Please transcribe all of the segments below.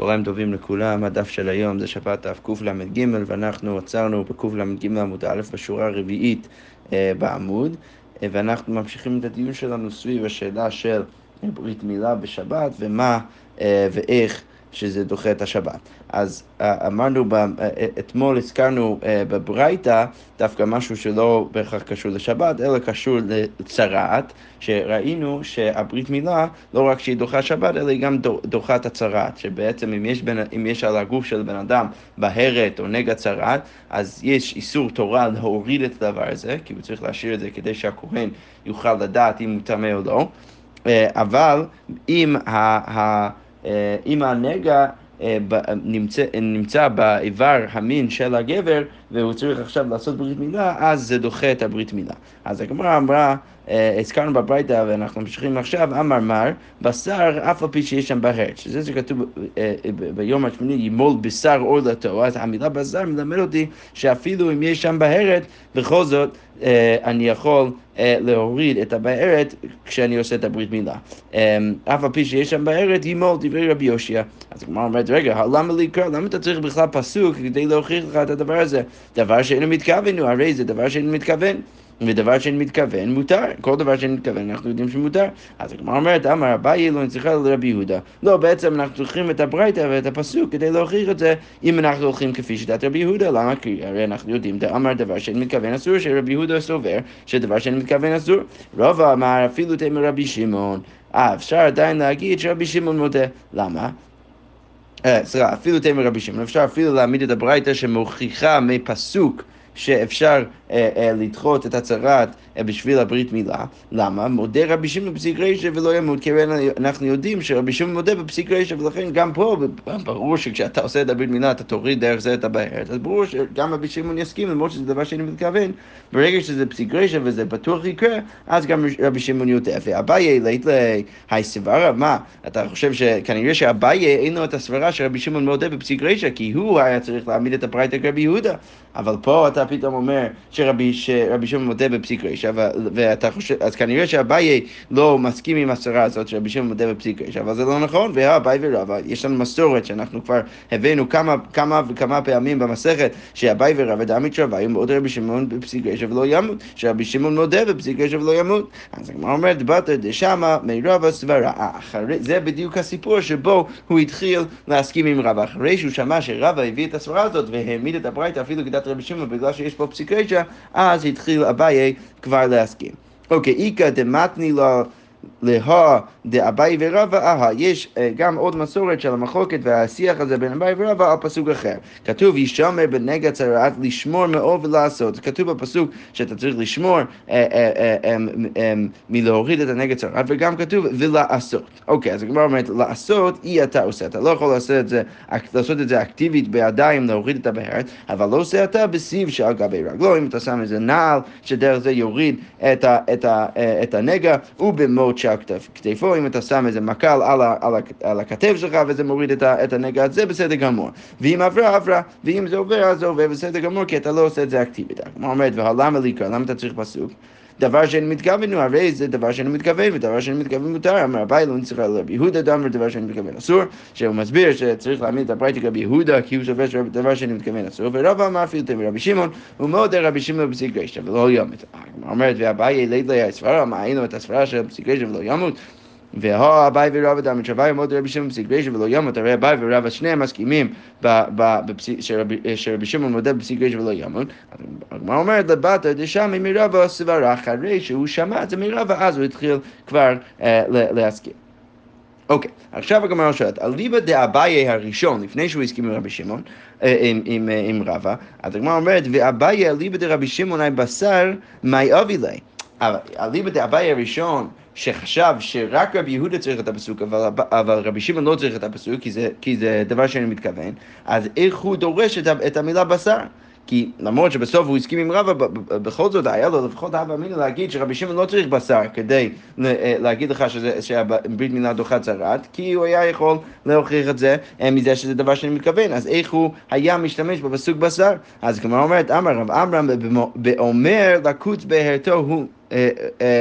צהריים טובים לכולם, הדף של היום זה שבת דף קל"ג ואנחנו עצרנו בקל"ג עמוד א' בשורה הרביעית אה, בעמוד אה, ואנחנו ממשיכים את הדיון שלנו סביב השאלה של ברית מילה בשבת ומה אה, ואיך שזה דוחה את השבת. אז אה, אמרנו, אה, אתמול הזכרנו אה, בברייתא דווקא משהו שלא בהכרח קשור לשבת, אלא קשור לצרעת, שראינו שהברית מילה, לא רק שהיא דוחה שבת, אלא היא גם דוחה את הצרעת, שבעצם אם יש, בין, אם יש על הגוף של בן אדם בהרת או נגע צרעת, אז יש איסור תורה להוריד את הדבר הזה, כי הוא צריך להשאיר את זה כדי שהכהן יוכל לדעת אם הוא טמא או לא. אבל אם ה... אה, אם הנגע אה, נמצא, נמצא באיבר המין של הגבר והוא צריך עכשיו לעשות ברית מילה, אז זה דוחה את הברית מילה. אז הגמרא אמרה, אה, הזכרנו בברייתא ואנחנו ממשיכים עכשיו, אמר מר, בשר אף על פי שיש שם בהרת, שזה שכתוב ביום השמיני ימול בשר עורלתו, אז המילה בשר מלמד אותי שאפילו אם יש שם בהרת, בכל זאת אני יכול להוריד את הבארת כשאני עושה את הברית מילה. אף על פי שיש שם בארת, ימול דברי רבי יושיע. אז הגמרא אומרת, רגע, למה לקרוא? למה אתה צריך בכלל פסוק כדי להוכיח לך את הדבר הזה? דבר שאינו מתכוון, הרי זה דבר שאינו מתכוון. ודבר שאין מתכוון מותר, כל דבר שאין מתכוון אנחנו יודעים שמותר. אז הגמרא אומרת, אמר אביי לא נצטרך לרבי יהודה. לא, בעצם אנחנו צריכים את הברייתא ואת הפסוק כדי להוכיח את זה, אם אנחנו הולכים כפי שיטת רבי יהודה, למה? כי הרי אנחנו יודעים, אמר דבר שאין מתכוון אסור, שרבי יהודה סובר שדבר שאין מתכוון אסור. רוב אמר אפילו תמר רבי שמעון. אה, אפשר עדיין להגיד שרבי שמעון מודה. למה? אה, סליחה, אפילו תמר רבי שמעון, אפשר אפילו להעמיד את הברייתא שמוכיחה מפסוק שאפשר אה, אה, לדחות את הצהרת אה, בשביל הברית מילה. למה? מודה רבי שמעון בפסיק רישא ולא ימות, כי אנחנו יודעים שרבי שמעון מודה בפסיק רישא, ולכן גם פה ברור שכשאתה עושה את הברית מילה אתה תוריד דרך זה את הבארת, אז ברור שגם רבי שמעון יסכים, למרות שזה דבר שאני מתכוון, ברגע שזה פסיק רישא וזה בטוח יקרה, אז גם רבי שמעון יודע. ואביי לית להי סברה, מה? אתה חושב שכנראה שאביי אין לו את הסברה שרבי שמעון מודה בפסיק רישא, כי הוא היה צריך להעמיד את הפרייטה כרבי יהודה, אבל פה אתה פתאום אומר שרבי, שמעון מודה בפסיק רישא, ואתה חושב, אז כנראה שאביי לא מסכים עם הסברה הזאת שרבי שמעון מודה בפסיק רישא, אבל זה לא נכון, והאביי ורבא, יש לנו מסורת שאנחנו כבר הבאנו כמה, כמה וכמה פעמים במסכת, שאביי ורבא דמית שרבי מודה רבי שמעון בפסיק רישא ולא ימות, שרבי שמעון מודה בפסיק רישא ולא ימות. אז הגמרא אומרת, בתר דשמא מרבא סברה. זה בדיוק הסיפור שבו הוא התחיל להסכים עם רבא. אחרי שהוא שמע שרבא הביא את הסברה הזאת והעמיד את הברייתא אפילו כדת רבי שמעון בגלל שיש פה פסיק רישא, אז התחיל אביי כבר להסכים. אוקיי, איכא דמתני לו להא דאביי ורבא, אהה, יש אה, גם עוד מסורת של המחלוקת והשיח הזה בין אביי ורבא על פסוק אחר. כתוב, ישמר בנגע צרעת לשמור מאוד ולעשות. כתוב בפסוק שאתה צריך לשמור אה, אה, מלהוריד את הנגע צרעת, וגם כתוב ולעשות. אוקיי, אז הגמרא אומרת, לעשות, אי אתה עושה. אתה לא יכול לעשות את זה אקטיבית בידיים, להוריד את הבהרת, אבל לא עושה אתה בסיב שעל גבי רגלו, אם אתה שם איזה נעל, שדרך זה יוריד את הנגע, ובמות המכות שעל כתפו, אם אתה שם איזה מקל על, ה, על, על הכתף שלך וזה מוריד את, ה, את הנגע, זה בסדר גמור. ואם עברה, עברה, ואם זה עובר, אז זה עובר בסדר גמור, כי אתה לא עושה את זה אקטיבית. כמו אומרת, והלמה ליקרא, למה אתה צריך פסוק? דבר שאני מתכוון, הרי זה דבר שאני מתכוון, ודבר שאני מתכוון מותר. אמר אביי לא נצטרך לרבי יהודה דאמר דבר שאני מתכוון אסור, שהוא מסביר שצריך להעמיד את הפרייטיקה רבי יהודה, כי הוא סובר שדבר שאני מתכוון אסור, ורבא אמר אפילו תמי רבי שמעון, הוא מאוד רבי שמעון בפסיק רשע ולא ימות. אומרת, ואביי ילד לי הסברה, מה היינו את הסברה של פסיק רשע ולא ימות? והא אביי ורבא דמי שווה ימות רבי שמעון פסיק רשע ולא ימות, הרי אביי ורבא שניהם מסכימים שרבי שמעון מודה בפסיק רשע ולא ימות. הגמרא אומרת לבתא דשמי מרבא סברה, אחרי שהוא שמע את זה מרבא, אז הוא התחיל כבר אה, להסכים. אוקיי, עכשיו הגמרא שואלת, אליבא דאביי הראשון, לפני שהוא הסכים עם רבי שמעון, אה, עם, עם, עם רבא, אז הגמרא אומרת, ואביי אליבא דרבי שמעון היה בשר, מאי אבי לי. אליבא דאביי הראשון, שחשב שרק רבי יהודה צריך את הפסוק, אבל, אבל רבי שמעון לא צריך את הפסוק, כי זה, כי זה דבר שאני מתכוון, אז איך הוא דורש את, את המילה בשר? כי למרות שבסוף הוא הסכים עם רבא, בכל זאת היה לו לפחות אבא אמינא להגיד שרבי שמעון לא צריך בשר כדי אה, להגיד לך שזה, שהברית מילה דוחה צרת, כי הוא היה יכול להוכיח את זה אה, מזה שזה דבר שאני מתכוון, אז איך הוא היה משתמש בפסוק בשר? אז כמו אומרת, אמר רב עמרם באומר לקוץ בהרתו הוא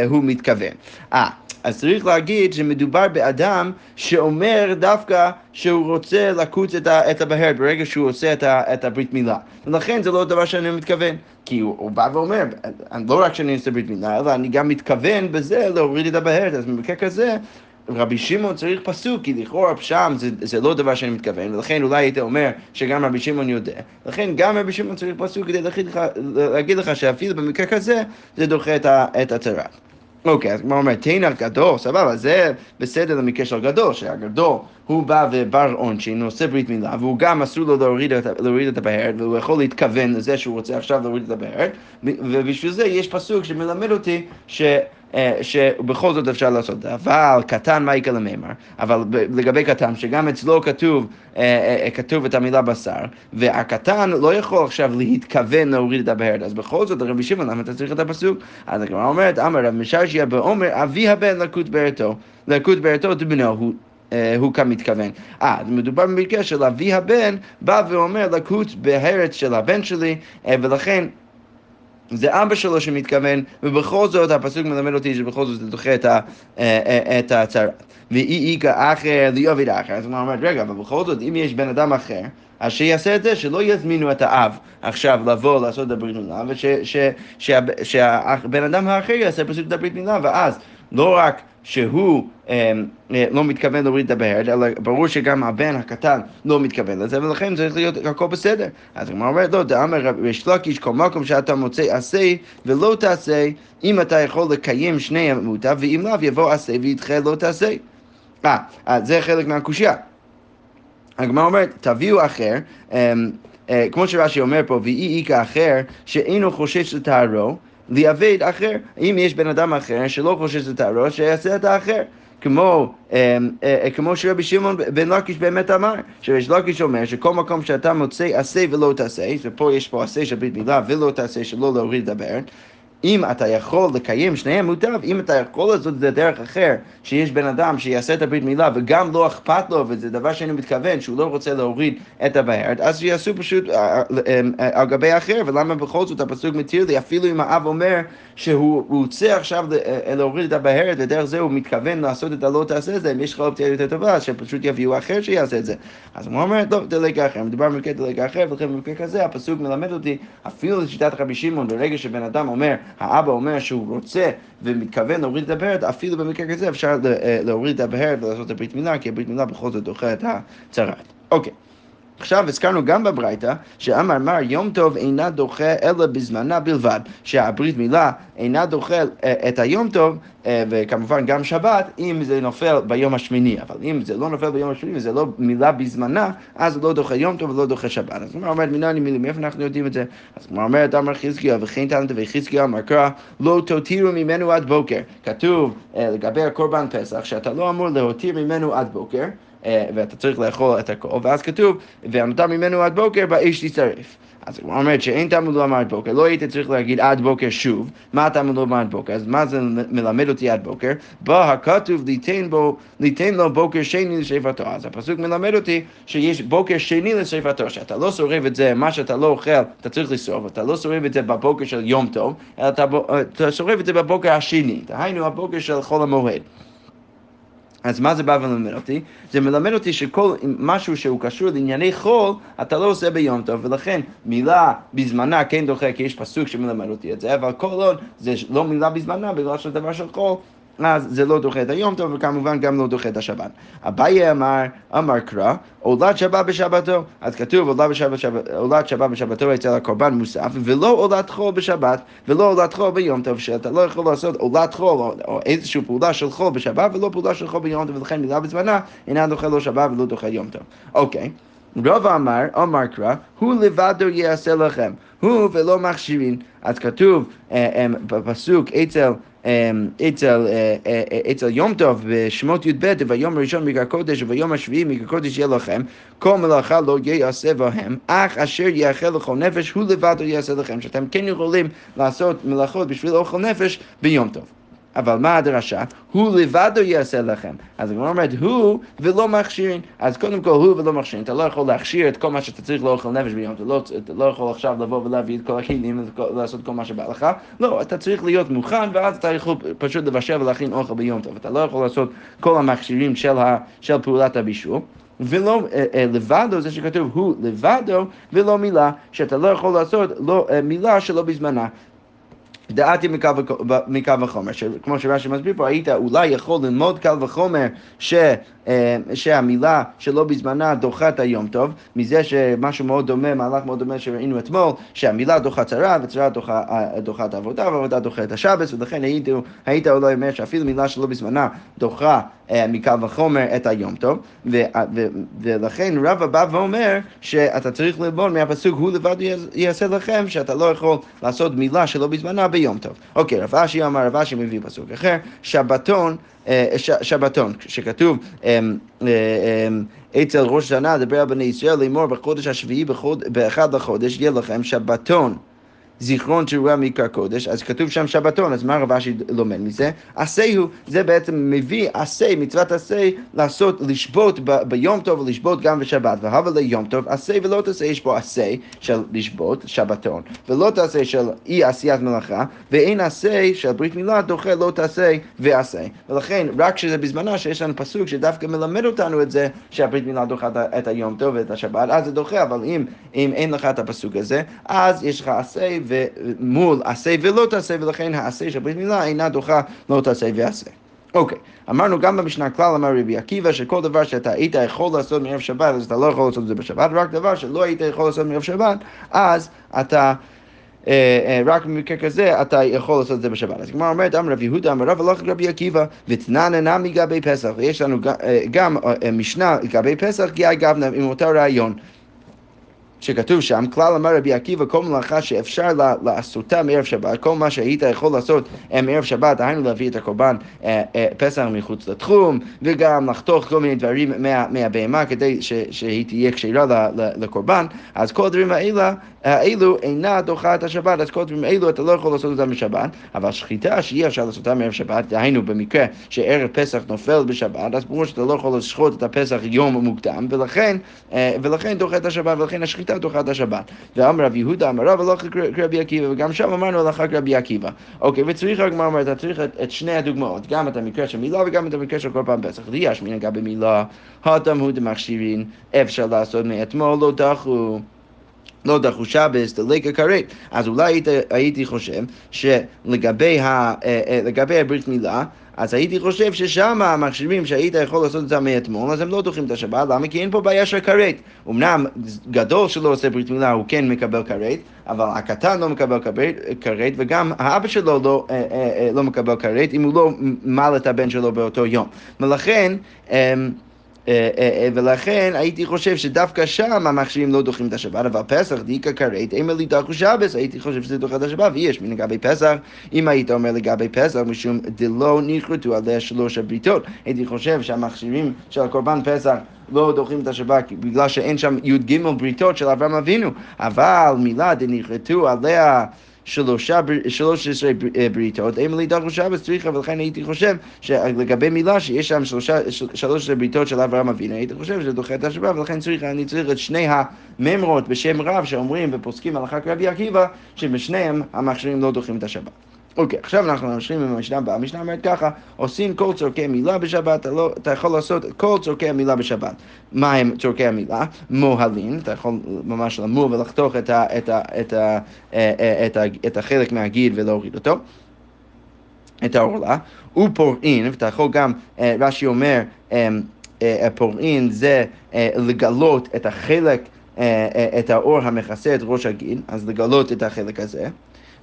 הוא מתכוון. אה, אז צריך להגיד שמדובר באדם שאומר דווקא שהוא רוצה לקוץ את, ה, את הבהר ברגע שהוא עושה את, ה, את הברית מילה. ולכן זה לא דבר שאני מתכוון. כי הוא, הוא בא ואומר, לא רק שאני עושה ברית מילה, אלא אני גם מתכוון בזה להוריד את הבהר. אז במקרה כזה, רבי שמעון צריך פסוק, כי לכאורה שם זה, זה לא דבר שאני מתכוון, ולכן אולי היית אומר שגם רבי שמעון יודע. לכן גם רבי שמעון צריך פסוק כדי להגיד לך, להגיד לך שאפילו במקרה כזה זה דוחה את הצרה. אוקיי, אז כמו אומר, תנא גדול, סבבה, זה בסדר למקרה של גדול, שהגדול הוא בא ובר עונשין, עושה ברית מילה, והוא גם אסור לו להוריד את, להוריד את הבהרת, והוא יכול להתכוון לזה שהוא רוצה עכשיו להוריד את הבהרת, ובשביל זה יש פסוק שמלמד אותי ש... אה, שבכל זאת אפשר לעשות את. אבל קטן מה יקרה למימר, אבל לגבי קטן, שגם אצלו כתוב, אה, אה, כתוב את המילה בשר, והקטן לא יכול עכשיו להתכוון להוריד את הבהרת, אז בכל זאת, רבי שמעון, למה אתה צריך את הפסוק? אז הגמרא אומרת, אמר רב משרשיה באומר, אבי הבן לקות בערתו, לקות בערתו דבנו, הוא הוא כאן מתכוון. אה, מדובר במקרה של אבי הבן, בא ואומר לקות בהרץ של הבן שלי, ולכן זה אבא שלו שמתכוון, ובכל זאת הפסוק מלמד אותי שבכל זאת זה דוחה את, ה, אה, אה, את הצהרה. ואי איכא אחר ליוביד אחר, אז הוא אומר, רגע, אבל בכל זאת, אם יש בן אדם אחר, אז שיעשה את זה, שלא יזמינו את האב עכשיו לבוא לעשות את הברית מילה, ושהבן אדם האחר יעשה פשוט את הברית מילה, ואז לא רק שהוא אה, אה, לא מתכוון להוריד את הבהר, אלא ברור שגם הבן הקטן לא מתכוון לזה, ולכן צריך להיות הכל בסדר. אז הוא אומר, לא, דאמר ריש לקיש, כל מקום שאתה מוצא עשה ולא תעשה, אם אתה יכול לקיים שני המוטב, ואם לאו יבוא עשה וידחה לא תעשה. אה, זה חלק מהקושייה. הגמרא אומרת, תביאו אחר, אה, אה, כמו שרש"י אומר פה, ואי איכא אחר, שאינו חושש לטהרו, ליאבד אחר. אם יש בן אדם אחר שלא חושש לטהרו, שיעשה את האחר. כמו, אה, אה, כמו שרבי שמעון בן לקיש באמת אמר, שריש לקיש אומר שכל מקום שאתה מוצא עשה ולא תעשה, ופה יש פה עשה של ברית מילה ולא תעשה שלא להוריד את הברד, אם אתה יכול לקיים שניהם מוטב, אם אתה יכול לעשות את זה דרך אחר, שיש בן אדם שיעשה את הברית מילה וגם לא אכפת לו, וזה דבר שאני מתכוון, שהוא לא רוצה להוריד את הבהרת, אז שיעשו פשוט אה, אה, אה, על גבי אחר, ולמה בכל זאת הפסוק מתיר לי, אפילו אם האב אומר שהוא רוצה עכשיו להוריד את הבהרת, ודרך זה הוא מתכוון לעשות את הלא תעשה את זה, אם יש לך אופציה יותר טובה, אז שפשוט יביאו אחר שיעשה את זה. אז הוא אומר, לא, דלג אחר, מדובר במקרה דלג אחר, ולכן במקרה כזה הפסוק מלמד אותי, אפילו לשיטת רבי שמעון, ברגע שבן אדם אומר, האבא אומר שהוא רוצה ומתכוון להוריד את הבהרת, אפילו במקרה כזה אפשר אה, להוריד את הבהרת ולעשות את הברית מילה, כי הברית מילה בכל זאת דוחה את הצהרת. אוקיי. עכשיו הזכרנו גם בברייתא, שאמר מר יום טוב אינה דוחה אלא בזמנה בלבד, שהברית מילה אינה דוחה אה, את היום טוב, אה, וכמובן גם שבת, אם זה נופל ביום השמיני, אבל אם זה לא נופל ביום השמיני וזה לא מילה בזמנה, אז לא דוחה יום טוב ולא דוחה שבת. אז הוא אומר, מילה מילים, מאיפה אנחנו יודעים את זה? אז הוא אומר, אמר חזקיה, וכן טענת וחזקיה אמר קרא, לא תותירו ממנו עד בוקר. כתוב אה, לגבי הקורבן פסח, שאתה לא אמור להותיר ממנו עד בוקר. אה, ואתה צריך לאכול את הכל, ואז כתוב, וענתה ממנו עד בוקר, באש תצטרף. אז הוא אומר שאין תלמוד לומר עד בוקר, לא היית צריך להגיד עד בוקר שוב, מה התלמוד לומר עד בוקר? אז מה זה מלמד אותי עד בוקר? בא הכתוב ליתן, בו, ליתן לו בוקר שני לשאיפתו. אז הפסוק מלמד אותי שיש בוקר שני לשאיפתו, שאתה לא שורף את זה, מה שאתה לא אוכל, אתה צריך לשרוף, אתה לא שורף את זה בבוקר של יום טוב, אלא אתה, אתה שורף את זה בבוקר השני, דהיינו הבוקר של חול המועד. אז מה זה בא ולמד אותי? זה מלמד אותי שכל משהו שהוא קשור לענייני חול, אתה לא עושה ביום טוב, ולכן מילה בזמנה כן דוחה, כי יש פסוק שמלמד אותי את זה, אבל כל עוד זה לא מילה בזמנה, בגלל שזה דבר של חול, אז זה לא דוחה את היום טוב, וכמובן גם לא דוחה את השבת. אביי אמר, אמר קרא, עולת שבת בשבתו. אז כתוב עולת שבת, שבת, עולת שבת בשבתו אצל הקורבן מוסף, ולא עולת חול בשבת, ולא עולת חול ביום טוב, שאתה לא יכול לעשות עולת חול, או, או איזושהי פעולה של חול בשבת, ולא פעולה של חול ביום טוב, ולכן מילה בזמנה אינה דוחה לו שבת ולא דוחה יום טוב. אוקיי. רב אמר, אמר קרא, הוא לבדו יעשה לכם, הוא ולא מכשירין. אז כתוב אה, אה, בפסוק אצל אצל, אה, אה, אה, אצל יום טוב בשמות י"ב, ויום הראשון מקרא קודש וביום השביעי מקרא קודש יהיה לכם, כל מלאכה לא יעשה בהם, אך אשר יאכל לכל נפש הוא לבדו יעשה לכם, שאתם כן יכולים לעשות מלאכות בשביל אוכל נפש ביום טוב. אבל מה הדרשה? הוא לבדו יעשה לכם. אז הגמרא אומרת, הוא ולא מכשירים. אז קודם כל, הוא ולא מכשירים. אתה לא יכול להכשיר את כל מה שאתה צריך לאוכל נפש ביום. אתה לא, אתה לא יכול עכשיו לבוא ולהביא את כל הכלים ולעשות כל מה שבא לך. לא, אתה צריך להיות מוכן, ואז אתה יכול פשוט לבשל ולהכין אוכל ביום טוב. אתה לא יכול לעשות כל המכשירים של, ה, של פעולת הבישול. ולא אה, אה, לבדו, זה שכתוב הוא לבדו, ולא מילה, שאתה לא יכול לעשות לא, אה, מילה שלא בזמנה. דעתי מקו וחומר, כמו שרש"י מסביר פה, היית אולי יכול ללמוד קל וחומר ש, אה, שהמילה שלא בזמנה דוחה את היום טוב, מזה שמשהו מאוד דומה, מהלך מאוד דומה שראינו אתמול, שהמילה דוחה צרה וצרה דוחה, אה, דוחה את העבודה והעבודה דוחה את השבס, ולכן היית, היית אולי אומר שאפילו מילה שלא בזמנה דוחה מקל וחומר את היום טוב, ו, ו, ולכן רבא בא ואומר שאתה צריך ללמוד מהפסוק הוא לבד יעשה לכם, שאתה לא יכול לעשות מילה שלא בזמנה ביום טוב. אוקיי, רב אשי אמר, רב אשי מביא פסוק אחר, שבתון, אה, ש, שבתון, שכתוב אה, אצל ראש השנה, דבר על בני ישראל לאמור בחודש השביעי באחד לחודש יהיה לכם שבתון. זיכרון תרועה מקרא קודש, אז כתוב שם שבתון, אז מה רב אשי לומד מזה? עשה הוא, זה בעצם מביא עשה, מצוות עשה, לעשות, לשבות ב- ביום טוב ולשבות גם בשבת. והבה ליום טוב, עשה ולא תעשה, יש פה עשה של לשבות, שבתון, ולא תעשה של אי עשיית מלאכה, ואין עשה של ברית מילה, דוחה לא תעשה ועשה. ולכן, רק שזה בזמנה שיש לנו פסוק שדווקא מלמד אותנו את זה, שהברית מילה דוחה את היום טוב ואת השבת, אז זה דוחה, אבל אם, אם אין לך את הפסוק הזה, אז יש לך עשה ומול עשה ולא תעשה, ולכן העשה של ברית מילה אינה דוחה לא תעשה ועשה. אוקיי, okay. אמרנו גם במשנה כלל, אמר רבי עקיבא, שכל דבר שאתה היית יכול לעשות מערב שבת, אז אתה לא יכול לעשות את זה בשבת, רק דבר שלא היית יכול לעשות מערב שבת, אז אתה... אה, אה, רק במקרה כזה אתה יכול לעשות את זה בשבת. אז הגמרא אומרת, אמר רבי יהודה, אמר רב הלך רבי עקיבא, ותננה נמי גבי פסח, ויש לנו אה, גם משנה לגבי פסח, גיא גבנה עם אותו רעיון. שכתוב שם, כלל אמר רבי עקיבא, כל מלאכה שאפשר לעשותה מערב שבת, כל מה שהיית יכול לעשות אה, מערב שבת, דהיינו להביא את הקורבן אה, אה, פסח מחוץ לתחום, וגם לחתוך כל מיני דברים מה, מהבהמה כדי ש, שהיא תהיה כשירה לקורבן, אז כל הדברים האלה, האלו אינה דוחה את השבת, אז כל הדברים האלו אתה לא יכול לעשות אותם בשבת, אבל שחיטה שאי אפשר לעשותה מערב שבת, דהיינו במקרה שערב פסח נופל בשבת, אז ברור שאתה לא יכול לשחוט את הפסח יום מוקדם, ולכן, ולכן דוחה את השבת, ולכן השחיטה הייתה דוחת השבת. ואמר רב יהודה, אמר רב הלכה כרבי עקיבא, וגם שם אמרנו הלכה כרבי עקיבא. אוקיי, וצריך רק מה אומר, אתה צריך את, את שני הדוגמאות, גם את המקרה של מילה וגם את המקרה של כל פעם פסח. לי מן לגבי מילה, התמוד דמכשירין, אפשר לעשות מאתמול, לא דחו. לא דחו שבס, דלקה כרת. אז אולי הייתי, הייתי חושב שלגבי ה, אה, אה, הברית מילה, אז הייתי חושב ששם המכשירים שהיית יכול לעשות את זה מאתמול, אז הם לא דוחים את השבת, למה? כי אין פה בעיה של כרת. אמנם גדול שלא עושה ברית מילה הוא כן מקבל כרת, אבל הקטן לא מקבל כרת, וגם האבא שלו לא, אה, אה, אה, לא מקבל כרת אם הוא לא מל את הבן שלו באותו יום. ולכן... אה, ולכן הייתי חושב שדווקא שם המכשירים לא דוחים את השבת, אבל פסח דיקה כרת, אם לי דחו שבס, הייתי חושב שזה דוחה את השבת, ויש מלגבי פסח, אם היית אומר לגבי פסח, משום דלא נכרתו עליה שלוש הבריתות, הייתי חושב שהמכשירים של הקורבן פסח לא דוחים את השבת בגלל שאין שם י"ג בריתות של אברהם אבינו, אבל מילה דנכרתו עליה שלוש עשרה אה, בריתות, אין לי דחו שבס צריכה, ולכן הייתי חושב שלגבי מילה שיש שם שלוש עשרה בריתות של אברהם אבינו, הייתי חושב שזה דוחה את השבת, ולכן צריך, אני צריך את שני הממרות בשם רב שאומרים ופוסקים הלכה כרבי עקיבא, שבשניהם המכשירים לא דוחים את השבת. אוקיי, עכשיו אנחנו ממשיכים עם המשנה הבאה. המשנה אומרת ככה, עושים כל צורכי מילה בשבת, לא, אתה יכול לעשות כל צורכי המילה בשבת. מה הם צורכי המילה? מוהלין, אתה יכול ממש למור ולחתוך את, ה, את, ה, את, ה, אה, אה, את, ה, את החלק מהגיד ולהוריד אותו. את העורלה, ופורעין, ואתה יכול גם, אה, רש"י אומר, פורעין זה לגלות את החלק, את האור המכסה את ראש הגיד, אז לגלות את החלק הזה.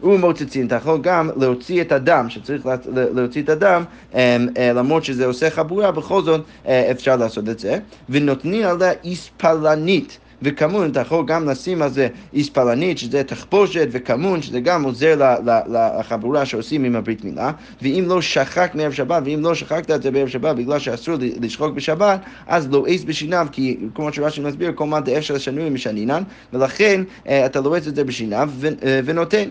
ומוצצין, אתה יכול גם להוציא את הדם, שצריך להוציא את הדם, אמ, אה, למרות שזה עושה חבורה, בכל זאת אה, אפשר לעשות את זה. ונותנים עליה איספלנית. וכמון, אתה יכול גם לשים על זה איספלנית, שזה תחבושת, וכמון, שזה גם עוזר לחבורה שעושים עם הברית מילה, ואם לא שחק מערב שבת, ואם לא שחקת את זה בערב שבת בגלל שאסור לשחוק בשבת, אז לועס לא בשיניו, כי כמו שרש"י מסביר, כל מה דאפשר לשנוי משנינן, ולכן אה, אתה לועס את זה בשיניו ונותן.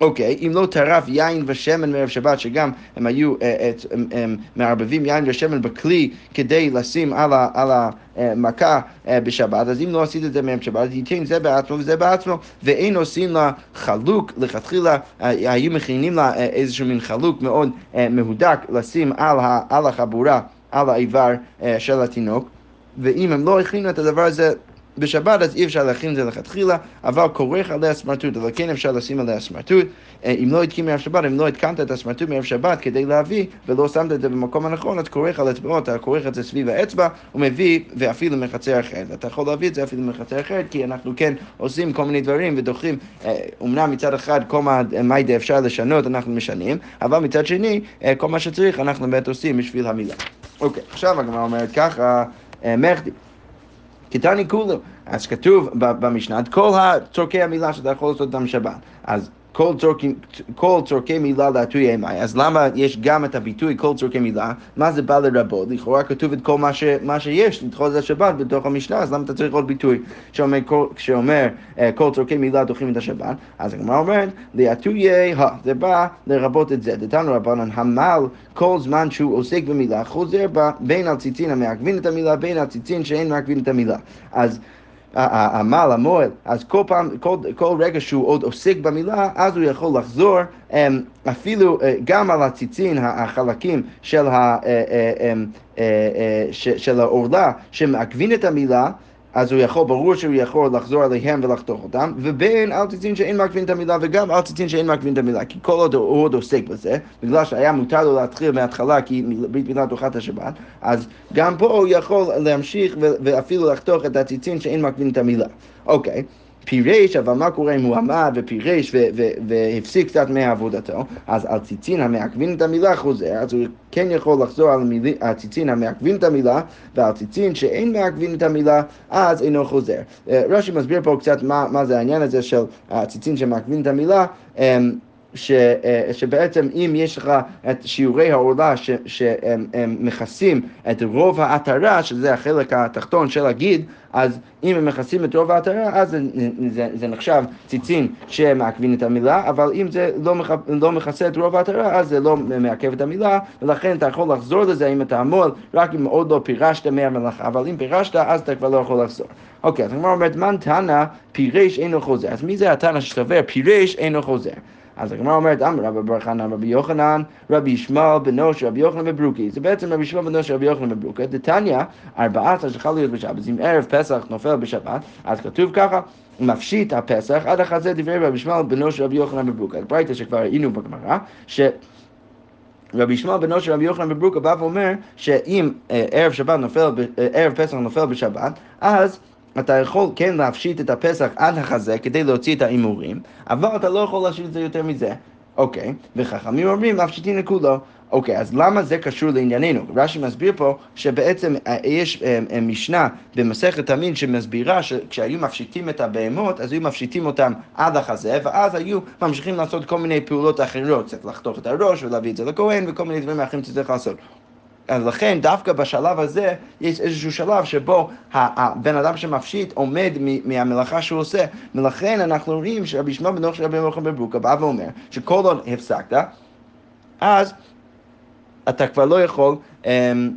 אוקיי, אם לא טרף יין ושמן מערב שבת, שגם הם היו אה, את, הם, הם מערבבים יין ושמן בכלי כדי לשים על, ה, על המכה אה, בשבת, אז אם לא עשית את זה מערב שבת, ייתן זה בעצמו וזה בעצמו, ואין עושים לה חלוק, לכתחילה. אה, היו מכינים לה איזשהו מין חלוק מאוד מהודק לשים על, ה, על החבורה, על האיבר של התינוק, ואם הם לא הכינו את הדבר הזה בשבת אז אי אפשר להכין את זה לכתחילה, אבל כורך עליה סמרטוט, אבל כן אפשר לשים עליה סמרטוט. אה, אם לא התקין מערב שבת, אם לא התקנת את הסמרטוט מערב שבת כדי להביא, ולא שמת את זה במקום הנכון, אז כורך על אצבעות, אתה כורך את זה סביב האצבע, ומביא, ואפילו מחצר אחרת. אתה יכול להביא את זה אפילו מחצר אחרת, כי אנחנו כן עושים כל מיני דברים ודוחים, אומנם אה, מצד אחד כל מה, אפשר לשנות, אנחנו משנים, אבל מצד שני, אה, כל מה שצריך אנחנו באמת עושים בשביל המילה. אוקיי, עכשיו הגמרא אומרת ככה, מחדי. קטני כולו. אז כתוב במשנה, כל צורכי המילה שאתה יכול לעשות אותם שבת. אז כל צורכי, מילה להטוי אימי. אז למה יש גם את הביטוי כל צורכי מילה? מה זה בא לרבות? לכאורה כתוב את כל מה, ש, מה שיש לדחות את השבת בתוך המשנה, אז למה אתה צריך עוד ביטוי שאומר, כשאומר אה, כל צורכי מילה דוחים את השבת? אז הגמרא אומרת, להטויי, זה בא לרבות את זה. דתנו רבנן המל כל זמן שהוא עוסק במילה חוזר בה בין על ציצין המעכבין את המילה בין על ציצין שאין מעכבין את המילה. אז העמל, המועל, אז כל פעם, כל, כל רגע שהוא עוד עוסק במילה, אז הוא יכול לחזור אמ, אפילו אה, גם על הציצין, החלקים של, ה, אה, אה, אמ, של העורלה שמעכבים את המילה, אז הוא יכול, ברור שהוא יכול לחזור עליהם ולחתוך אותם, ובין אל תצין שאין מקבין את המילה וגם אל תצין שאין מקבין את המילה, כי כל עוד הוא עוד עוסק בזה, בגלל שהיה מותר לו להתחיל מההתחלה כי ברית מילה דוחת השבת, אז גם פה הוא יכול להמשיך ואפילו לחתוך את הציצין שאין מקבין את המילה. אוקיי. Okay. פירש, אבל מה קורה אם הוא עמד ופירש והפסיק קצת מעבודתו, אז על ציצין המעכבין את המילה חוזר, אז הוא כן יכול לחזור על הציצין המעכבין את המילה, ועל ציצין שאין מעכבין את המילה, אז אינו חוזר. אה, רש"י מסביר פה קצת מה, מה זה העניין הזה של הציצין שמעכבין את המילה. ש, אה, שבעצם אם יש לך את שיעורי העורלה שהם מכסים את רוב העטרה, שזה החלק התחתון של הגיד, אז אם הם מכסים את רוב העטרה, אז זה, זה, זה נחשב ציצין שמעכבים את המילה, אבל אם זה לא, מח, לא מכסה את רוב העטרה, אז זה לא מעכב את המילה, ולכן אתה יכול לחזור לזה אם אתה עמול, רק אם עוד לא פירשת מהמלאכה, אבל אם פירשת, אז אתה כבר לא יכול לחזור. אוקיי, אז הגמרא אומרת, מן תנא פירש אינו חוזר. אז מי זה התנא שסובר פירש אינו חוזר? אז הגמרא אומרת, אמר רבי בר חנן, רבי יוחנן, רבי ישמעאל בנו של רבי יוחנן בברוקי. זה בעצם רבי ישמעאל בנו של רבי יוחנן בברוקי. דתניא, ארבעת שיכול להיות בשבת. אם ערב פסח נופל בשבת, אז כתוב ככה, מפשיט הפסח עד החזה דברי רבי ישמעאל בנו של רבי יוחנן בברוקי. ברייתא שכבר ראינו בגמרא, ש... רבי ישמעאל בנו של רבי יוחנן בברוקה בא ואומר שאם אה, ערב שבת נופל, אה, ערב פסח נופל בשבת, אז אתה יכול כן להפשיט את הפסח עד החזה כדי להוציא את ההימורים, אבל אתה לא יכול להשאיר את זה יותר מזה. אוקיי, וחכמים אומרים מפשיטין לכולו. אוקיי, אז למה זה קשור לענייננו? רש"י מסביר פה שבעצם אה, יש אה, אה, משנה במסכת המין שמסבירה שכשהיו מפשיטים את הבהמות, אז היו מפשיטים אותם עד החזה, ואז היו ממשיכים לעשות כל מיני פעולות אחרות, צריך לחתוך את הראש ולהביא את זה לכהן וכל מיני דברים אחרים שצריך לעשות. אז לכן דווקא בשלב הזה יש איזשהו שלב שבו הבן אדם שמפשיט עומד מהמלאכה שהוא עושה. ולכן אנחנו רואים שרבי ישמעאל בן של רבי יוחנן בברוקה בא ואומר שכל עוד הפסקת, אז אתה כבר לא יכול אמ,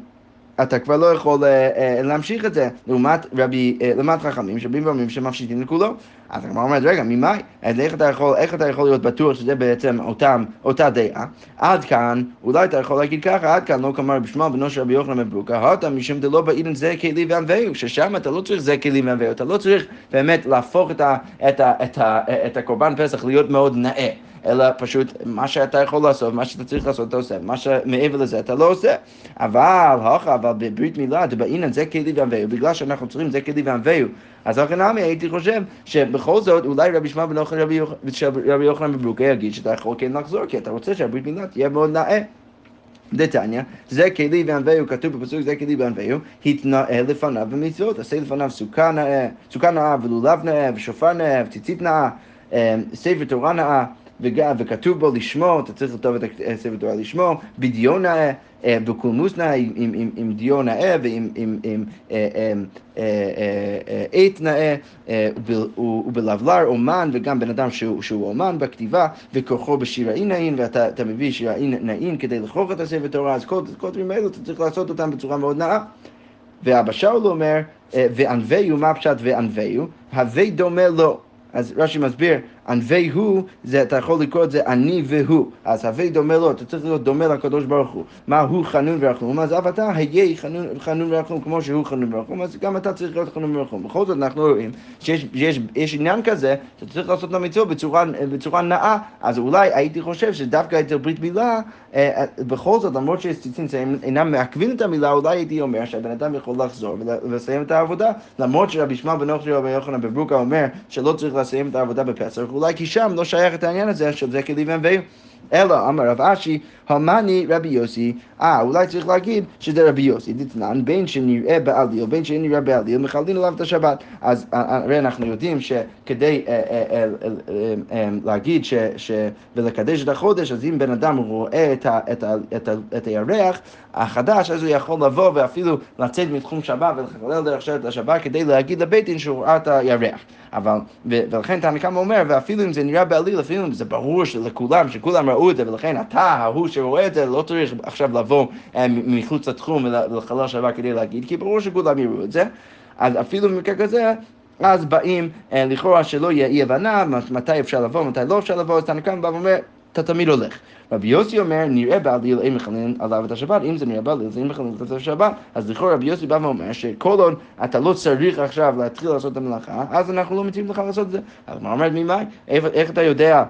אתה כבר לא יכול uh, uh, להמשיך את זה, לעומת רבי, uh, לעומת חכמים שבאים ואומרים שמפשיטים לכולו. אז הגמרא אומרת, רגע, ממאי? איך אתה יכול, איך אתה יכול להיות בטוח שזה בעצם אותם, אותה דעה? עד כאן, אולי אתה יכול להגיד ככה, עד כאן לא כמר בשמע בנו של רבי יוחנן מברוקה, הותה משום דלא באילן זה כלי וענווהו, ששם אתה לא צריך זה כלי וענווהו, אתה לא צריך באמת להפוך את, ה, את, ה, את, ה, את הקורבן פסח להיות מאוד נאה. אלא פשוט מה שאתה יכול לעשות, מה שאתה צריך לעשות, אתה עושה, מה שמעבר לזה אתה לא עושה. אבל, הוכה, אבל בברית מילה, דבעינן זה כלי וענווהו, בגלל שאנחנו צריכים זה כלי וענווהו, אז אחרי נמי הייתי חושב שבכל זאת אולי רבי שמע בן אוכל רבי יוחנן בברוקה יגיד שאתה יכול כן לחזור, כי אתה רוצה שהברית מילה תהיה מאוד נאה. דתניא, זה כלי וענווהו, כתוב בפסוק זה כלי וענווהו, התנאה לפניו במצוות, עשה לפניו סוכה נאה, סוכה נאה ולולב נאה ושופר נאה וציצית נאה, ספר תורה נאה וכתוב בו לשמו, אתה צריך לכתוב את ספר תורה לשמו, בדיון נאה, בקולמוס נאה, עם דיו נאה ועם עת נאה, ובלבלר אומן, וגם בן אדם שהוא אומן בכתיבה, וכוחו בשיראי נאין, ואתה מביא שיראי נאין כדי לכרוך את הספר תורה, אז כל הדברים האלו אתה צריך לעשות אותם בצורה מאוד נאה. ואבא שאול אומר, וענווהו, מה פשט וענווהו? הווה דומה לו. אז רש"י מסביר, ענבי הוא, זה, אתה יכול לקרוא את זה אני והוא. אז הווה דומה לו, אתה צריך להיות דומה לקדוש ברוך הוא. מה הוא חנון ורחום, אז אף אתה היה חנון, חנון ורחום כמו שהוא חנון ורחום, אז גם אתה צריך להיות חנון ורחום. בכל זאת אנחנו רואים שיש יש, יש עניין כזה, אתה צריך לעשות את המצווה בצורה, בצורה נאה, אז אולי הייתי חושב שדווקא אצל ברית מילה, אה, אה, בכל זאת, למרות שיש ציצים שאינם מעכבים את המילה, אולי הייתי אומר שהבן אדם יכול לחזור ולסיים את העבודה, למרות שרבי שמעון בן אוכלי רבי יוחנן בברוקה אומר שלא צריך לסיים את העבודה בפסח, אולי כי שם לא שייך את העניין הזה של זה כלי ואמביהו. אלא אמר רב אשי, המאני רבי יוסי, אה, אולי צריך להגיד שזה רבי יוסי, דתנן, בין שנראה בעליל, בין שנראה בעליל, מחללים עליו את השבת. אז הרי אנחנו יודעים שכדי להגיד ולקדש את החודש, אז אם בן אדם רואה את הירח החדש, אז הוא יכול לבוא ואפילו לצאת מתחום שבת ולחלל דרך שרת השבת כדי להגיד לבית דין שהוא ראה את הירח. אבל, ולכן תנא אומר, ואפילו אם זה נראה בעליל, אפילו אם זה ברור לכולם, שכולם ראו את זה, ולכן אתה, ההוא שרואה את זה, לא צריך עכשיו לבוא אה, מחוץ לתחום ולחלל שבת כדי להגיד, כי ברור שכולם יראו את זה. אז אפילו במקרה כזה, אז באים אה, לכאורה שלא יהיה אי הבנה, מתי אפשר לבוא, מתי לא אפשר לבוא, אז תנא קמא בא ואומר, אתה תמיד הולך. רבי יוסי אומר, נראה בעליל אין מחללים עליו את השבת, אם זה נראה בעליל אז אין מחללים את השבת, אז לכאורה רבי יוסי בא ואומר שכל עוד אתה לא צריך עכשיו להתחיל לעשות את המלאכה, אז אנחנו לא מתאים לך לעשות את זה. אז מה אומרת ממאי? איך אתה יודע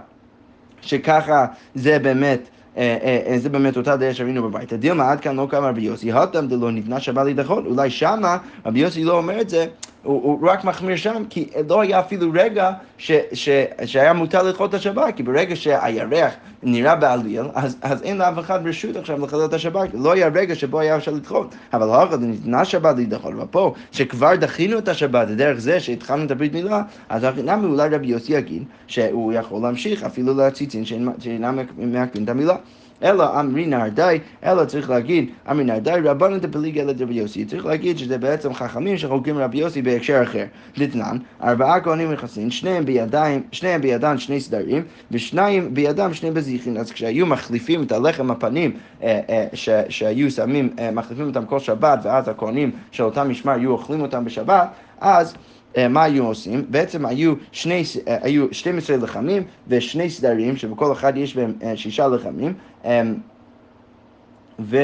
שככה זה באמת אה, אה, אה, זה באמת אותה דעה שראינו בבית. דילמה עד כאן לא קם רבי יוסי, הותם דלא נבנה שבת להידחות, אולי שמה רבי יוסי לא אומר את זה, הוא, הוא רק מחמיר שם, כי לא היה אפילו רגע ש, ש, שהיה מותר לדחות את השבת, כי ברגע שהירח נראה בעליל, אז, אז אין לאף אחד רשות עכשיו לחלל את השבת, לא היה רגע שבו היה אפשר לדחות. אבל הרגע ניתנה שבת להידחות, ופה, שכבר דחינו את השבת דרך זה שהתחלנו את הברית מילה, אז למה אולי רבי יוסי יגיד שהוא יכול להמשיך אפילו לציצין שאינם מעכבים את המילה. אלא אמרי נהרדאי, אלא צריך להגיד אמרי נהרדאי רבנן דפליגי אלא דרבי יוסי. צריך להגיד שזה בעצם חכמים שחוקרים רבי יוסי בהקשר אחר. דתנן, ארבעה כהנים נכנסים, שניהם בידיים, שניהם בידן שני סדרים, ושניים בידם שני בזיחים. אז כשהיו מחליפים את הלחם הפנים אה, אה, שהיו שמים, אה, מחליפים אותם כל שבת, ואז הכהנים של אותם משמר היו אוכלים אותם בשבת, אז מה היו עושים? בעצם היו, שני, אה, היו 12 לחמים ושני סדרים, שבכל אחד יש בהם אה, שישה לחמים, ו...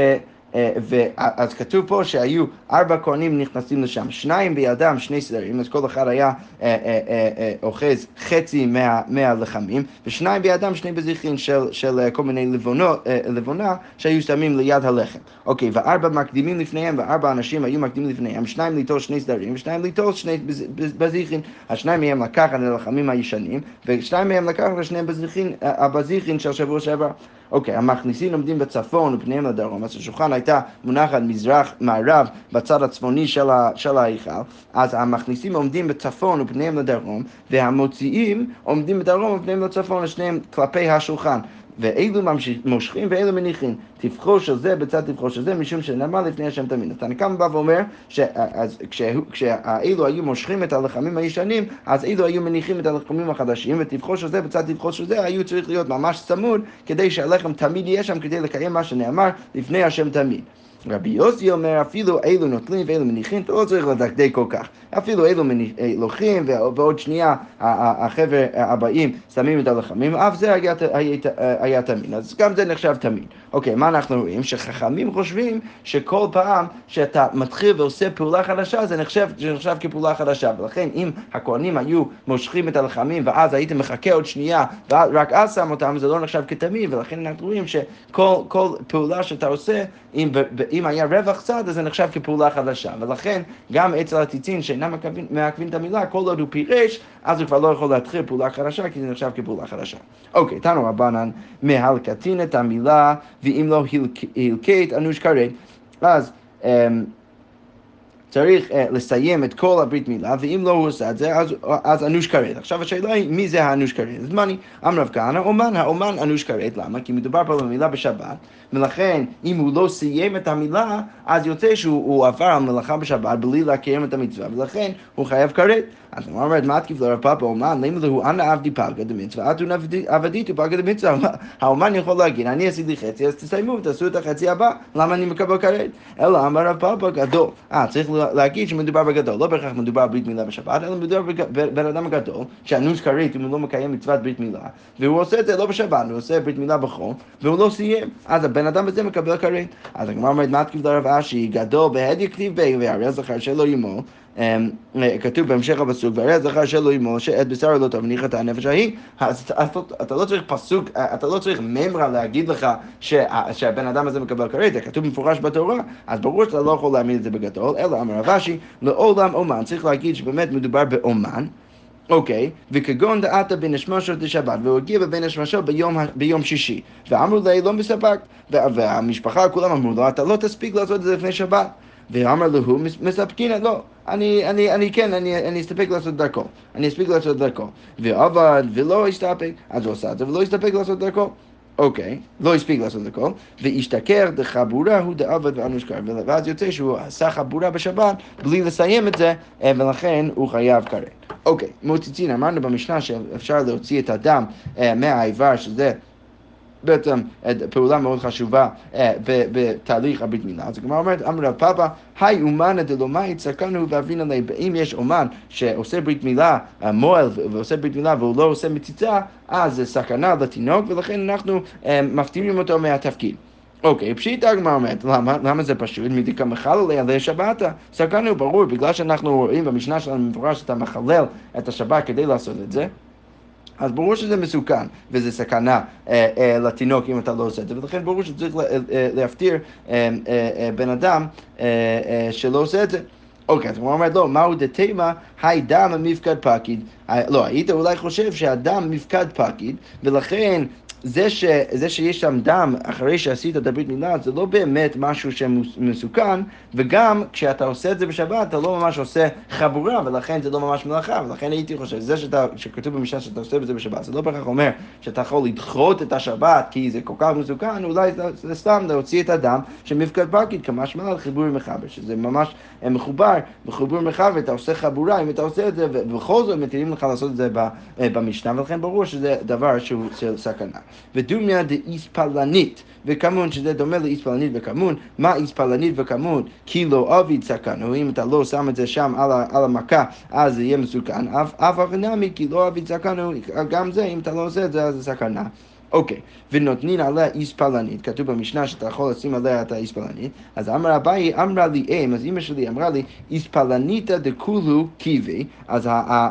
אז כתוב פה שהיו ארבע כהנים נכנסים לשם, שניים בידם שני סדרים, אז כל אחד היה אוחז חצי מה, מהלחמים, ושניים בידם שני בזיחים של, של כל מיני לבונות, לבונה שהיו שמים ליד הלחם. אוקיי, וארבע מקדימים לפניהם, וארבע אנשים היו מקדימים לפניהם, שניים ליטול שני סדרים, ושניים ליטול שני בזיחים. השניים מהם לקח את הלחמים הישנים, ושניים מהם לקח את שני הבזיחים של שבוע שעבר. אוקיי, המכניסים עומדים בצפון ופניהם לדרום, אז השולחן הייתה מונחת מזרח, מערב, בצד הצפוני של ההיכל, אז המכניסים עומדים בצפון ופניהם לדרום, והמוציאים עומדים בדרום ופניהם לצפון, לשניהם כלפי השולחן. ואילו מושכים ואילו מניחים. טבחו של זה בצד טבחו של זה, משום שנאמר לפני השם תמיד. אז תנא קמא בא ואומר, כשאילו היו מושכים את הלחמים הישנים, אז אילו היו מניחים את הלחמים החדשים, וטבחו של זה בצד טבחו של זה, היו צריך להיות ממש צמוד, כדי שהלחם תמיד יהיה שם, כדי לקיים מה שנאמר לפני השם תמיד. רבי יוסי אומר, אפילו אלו נוטלים ואלו מניחים, אתה לא צריך לדקדק כל כך. אפילו אלו אה, לוקחים, ועוד שנייה החבר'ה הבאים שמים את הלחמים, אף זה היה, היה, היה תמיד. אז גם זה נחשב תמיד. אוקיי, מה אנחנו רואים? שחכמים חושבים שכל פעם שאתה מתחיל ועושה פעולה חדשה, זה נחשב, זה נחשב כפעולה חדשה. ולכן אם הכהנים היו מושכים את הלחמים, ואז היית מחכה עוד שנייה, ורק אז שם אותם, זה לא נחשב כתמיד, ולכן אנחנו רואים שכל פעולה שאתה עושה, אם, אם היה רווח צד, אז זה נחשב כפעולה חדשה. ולכן, גם אצל הציצין שאינם מעכבים את המילה, כל עוד הוא פירש, אז הוא כבר לא יכול להתחיל פעולה חדשה, כי זה נחשב כפעולה חדשה. אוקיי, תנו רבנן, מהלקטין את המילה, ואם לא הלקט, אנוש כרת. אז... אמ, צריך uh, לסיים את כל הברית מילה, ואם לא הוא עושה את זה, אז, אז אנוש כרת. עכשיו השאלה היא, מי זה האנוש כרת? אז מה אני, אמר רב כהנא, אומן, האומן אנוש כרת, למה? כי מדובר פה במילה בשבת, ולכן אם הוא לא סיים את המילה, אז יוצא שהוא עבר על מלאכה בשבת בלי להקיים את המצווה, ולכן הוא חייב כרת. אז הוא אומר, מה תקיף לרב פאפה אומן, למה לו אנא עבדי פלגה דמצווה, אתון עבדיתו פלגה דמצווה. האומן יכול להגיד, אני עשיתי חצי, אז תסיימו ותעשו את החצי הבא, למה אני מקבל כרת? אלא אמר רב פאפה גדול. אה, צריך להגיד שמדובר בגדול, לא בהכרח מדובר ברית מילה בשבת, אלא מדובר בבן אדם גדול, שאנוש כרת אם הוא לא מקיים מצוות ברית מילה, והוא עושה את זה לא בשבת, הוא עושה ברית מילה בחול, והוא לא סיים, אז הבן אדם הזה מקבל כרת. אז הגמרא אומרת, תקיף לרב אשי, גדול בהד יכתיב בי, והרי. כתוב בהמשך הפסוק, והרי זכר שלא ימול, שאת בשרו לא תבניח את הנפש ההיא, אז אתה לא צריך פסוק, אתה לא צריך ממרה להגיד לך שהבן אדם הזה מקבל זה כתוב במפורש בתורה, אז ברור שאתה לא יכול להעמיד את זה בגדול, אלא אמר רבשי, לעולם אומן, צריך להגיד שבאמת מדובר באומן. אוקיי, וכגון דעתה בין השמשות לשבת, והוא הגיע בבין השמשות ביום, ביום שישי, ואמרו לי לא מספק, והמשפחה כולם אמרו לו, אתה לא תספיק לעשות את זה לפני שבת. ואמר לו, מספקינא, לא, אני, אני, אני כן, אני, אני אסתפק לעשות דרכו, אני אספיק לעשות דרכו. ועבד ולא הסתפק, אז הוא עשה את זה ולא הסתפק לעשות דרכו. אוקיי, לא הספיק לעשות הכל, והשתכר דחבורה הוא דעבד ואנושקר, ואז יוצא שהוא עשה חבורה בשבת בלי לסיים את זה, ולכן הוא חייב כרת. אוקיי, מוציצין, אמרנו במשנה שאפשר להוציא את הדם מהאיבר, שזה בעצם פעולה מאוד חשובה בתהליך הברית מילה. אז הגמרא אומרת, אמר רב פאפא, היי אומנא דלומאי צקנו ואבינה לי, אם יש אומן שעושה ברית מילה, מועל ועושה ברית מילה והוא לא עושה מציצה, אז זה סכנה לתינוק, ולכן אנחנו מפתיעים אותו מהתפקיד. אוקיי, פשיטא הגמרא אומרת, למה? למה זה פשוט? מדיקה מחלל עליה שבתה. סכנו ברור, בגלל שאנחנו רואים במשנה שלנו מפורש שאתה מחלל את השבת כדי לעשות את זה. אז ברור שזה מסוכן, וזה סכנה אה, אה, לתינוק אם אתה לא עושה את זה, ולכן ברור שצריך אה, להפטיר אה, אה, בן אדם אה, אה, שלא עושה את זה. אוקיי, אז הוא אומר, לא, מהו דתימה, היי דם המפקד פקיד. לא, היית אולי חושב שהדם מפקד פקיד, ולכן זה, ש, זה שיש שם דם אחרי שעשית את הברית מילה זה לא באמת משהו שמסוכן וגם כשאתה עושה את זה בשבת אתה לא ממש עושה חבורה ולכן זה לא ממש מלאכה ולכן הייתי חושב, זה שאתה, שכתוב במשנה שאתה עושה את זה בשבת זה לא בהכרח אומר שאתה יכול לדחות את השבת כי זה כל כך מסוכן אולי זה, זה סתם להוציא את הדם שמפקד פקיד כמשמע על חיבור מחבר שזה ממש מחובר בחיבור מחבר אתה עושה חבורה אם אתה עושה את זה ובכל זאת מתירים לך לעשות את זה במשנה ולכן ברור שזה דבר שהוא סכנה. ודומיה דאיספלנית, וכמון שזה דומה לאיספלנית וכמון, מה איספלנית וכמון? כי לא עביד סכנו, אם אתה לא שם את זה שם על, על המכה, אז זה יהיה מסוכן, אף אבנמי כי לא עביד סכנו, גם זה, אם אתה לא עושה את זה, אז זה סכנה. אוקיי, ונותנין עליה איספלנית, כתוב במשנה שאתה יכול לשים עליה את האיספלנית, אז אמר אביי, אמרה לי אם, אז אמא שלי אמרה לי, איספלניתא דכולו קיבי, אז ה...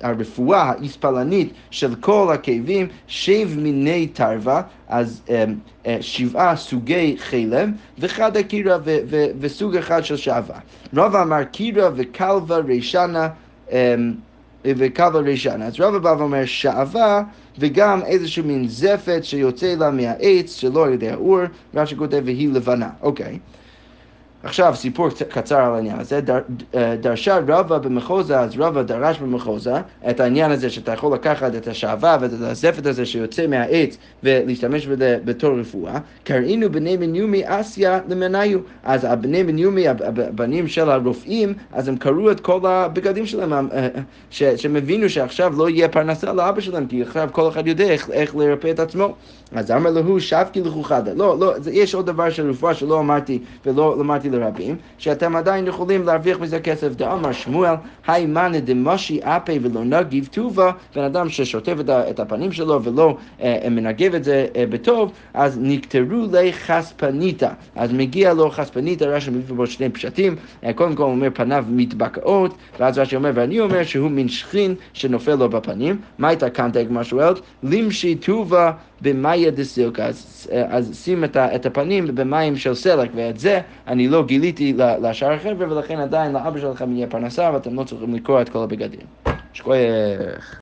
הרפואה האיספלנית של כל הכאבים, שב מיני תרווה, אז um, שבעה סוגי חלם, וחד הקירה וסוג אחד של שעווה. רב אמר קירה וקלווה רישנה um, וקלווה רישנה. אז רב בא ואומר שעווה וגם איזשהו מין זפת שיוצא לה מהעץ שלא על ידי האור, רש"י כותב והיא לבנה. אוקיי. Okay. עכשיו סיפור קצר על העניין הזה, דר, אה, דרשה רבא במחוזה, אז רבא דרש במחוזה את העניין הזה שאתה יכול לקחת את השעווה ואת הזפת הזה שיוצא מהעץ ולהשתמש בזה בתור רפואה, קראינו בני בניומי אסיה למניו, אז הבני בניומי, הבנים של הרופאים, אז הם קראו את כל הבגדים שלהם, אה, אה, שהם הבינו שעכשיו לא יהיה פרנסה לאבא שלהם, כי עכשיו כל אחד יודע איך, איך לרפא את עצמו. אז אמר לו, שבקי לחוכדה. לא, לא, יש עוד דבר של רפואה שלא אמרתי ולא אמרתי לרבים, שאתם עדיין יכולים להרוויח מזה כסף. דאמר שמואל, היי מאנה דמשי אפה ולא נגיב טובה, בן אדם ששוטף את הפנים שלו ולא אה, מנגב את זה אה, בטוב, אז נקטרו לחספניתא. אז מגיע לו חספניתא, רש"י מביא בו שני פשטים, אה, קודם כל הוא אומר פניו מתבקעות, ואז רש"י אומר, ואני אומר שהוא מין שכין שנופל לו בפנים. מה הייתה כאן תגמר שואלת? לימשי טובה במאיה דסילקה, אז, אז שים את, את הפנים במים של סלק, ואת זה אני לא גיליתי לשאר החבר'ה, ולכן עדיין לאבא שלכם יהיה פרנסה, ואתם לא צריכים לקרוא את כל הבגדים. שכוייך.